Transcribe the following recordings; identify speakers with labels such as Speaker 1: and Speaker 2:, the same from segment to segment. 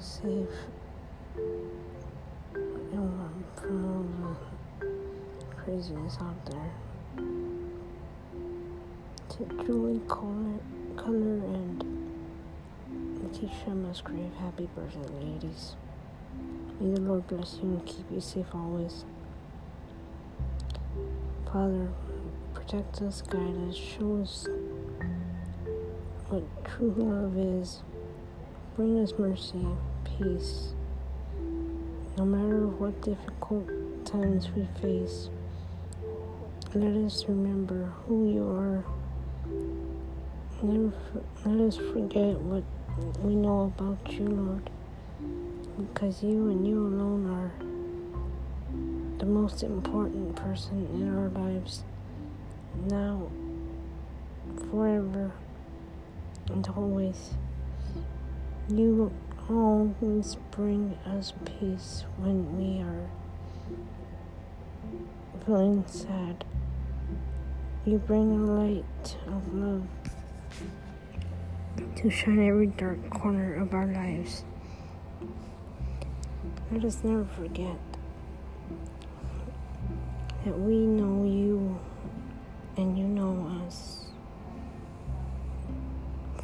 Speaker 1: safe and from all the craziness out there. To Julie Color, Color and Letitia Musgrave, happy birthday, ladies. May the Lord bless you and keep you safe always. Father, protect us, guide us, show us what true love is. Bring us mercy, peace. No matter what difficult times we face, let us remember who you are. Never let us forget what we know about you, Lord, because you and you alone are the most important person in our lives now, forever, and always. You always bring us peace when we are feeling sad. You bring a light of love to shine every dark corner of our lives. Let us never forget that we know you and you know us.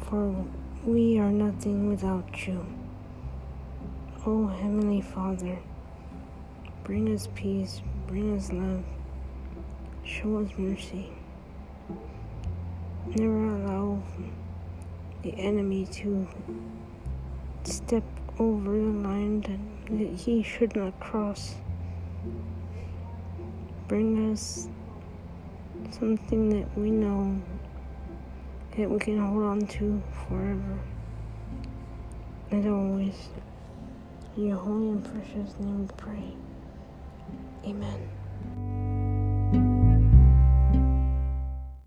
Speaker 1: For we are nothing without you. Oh, Heavenly Father, bring us peace, bring us love, show us mercy. Never allow the enemy to step over the line that he should not cross bring us something that we know that we can hold on to forever and always. In your holy and precious name we pray. Amen.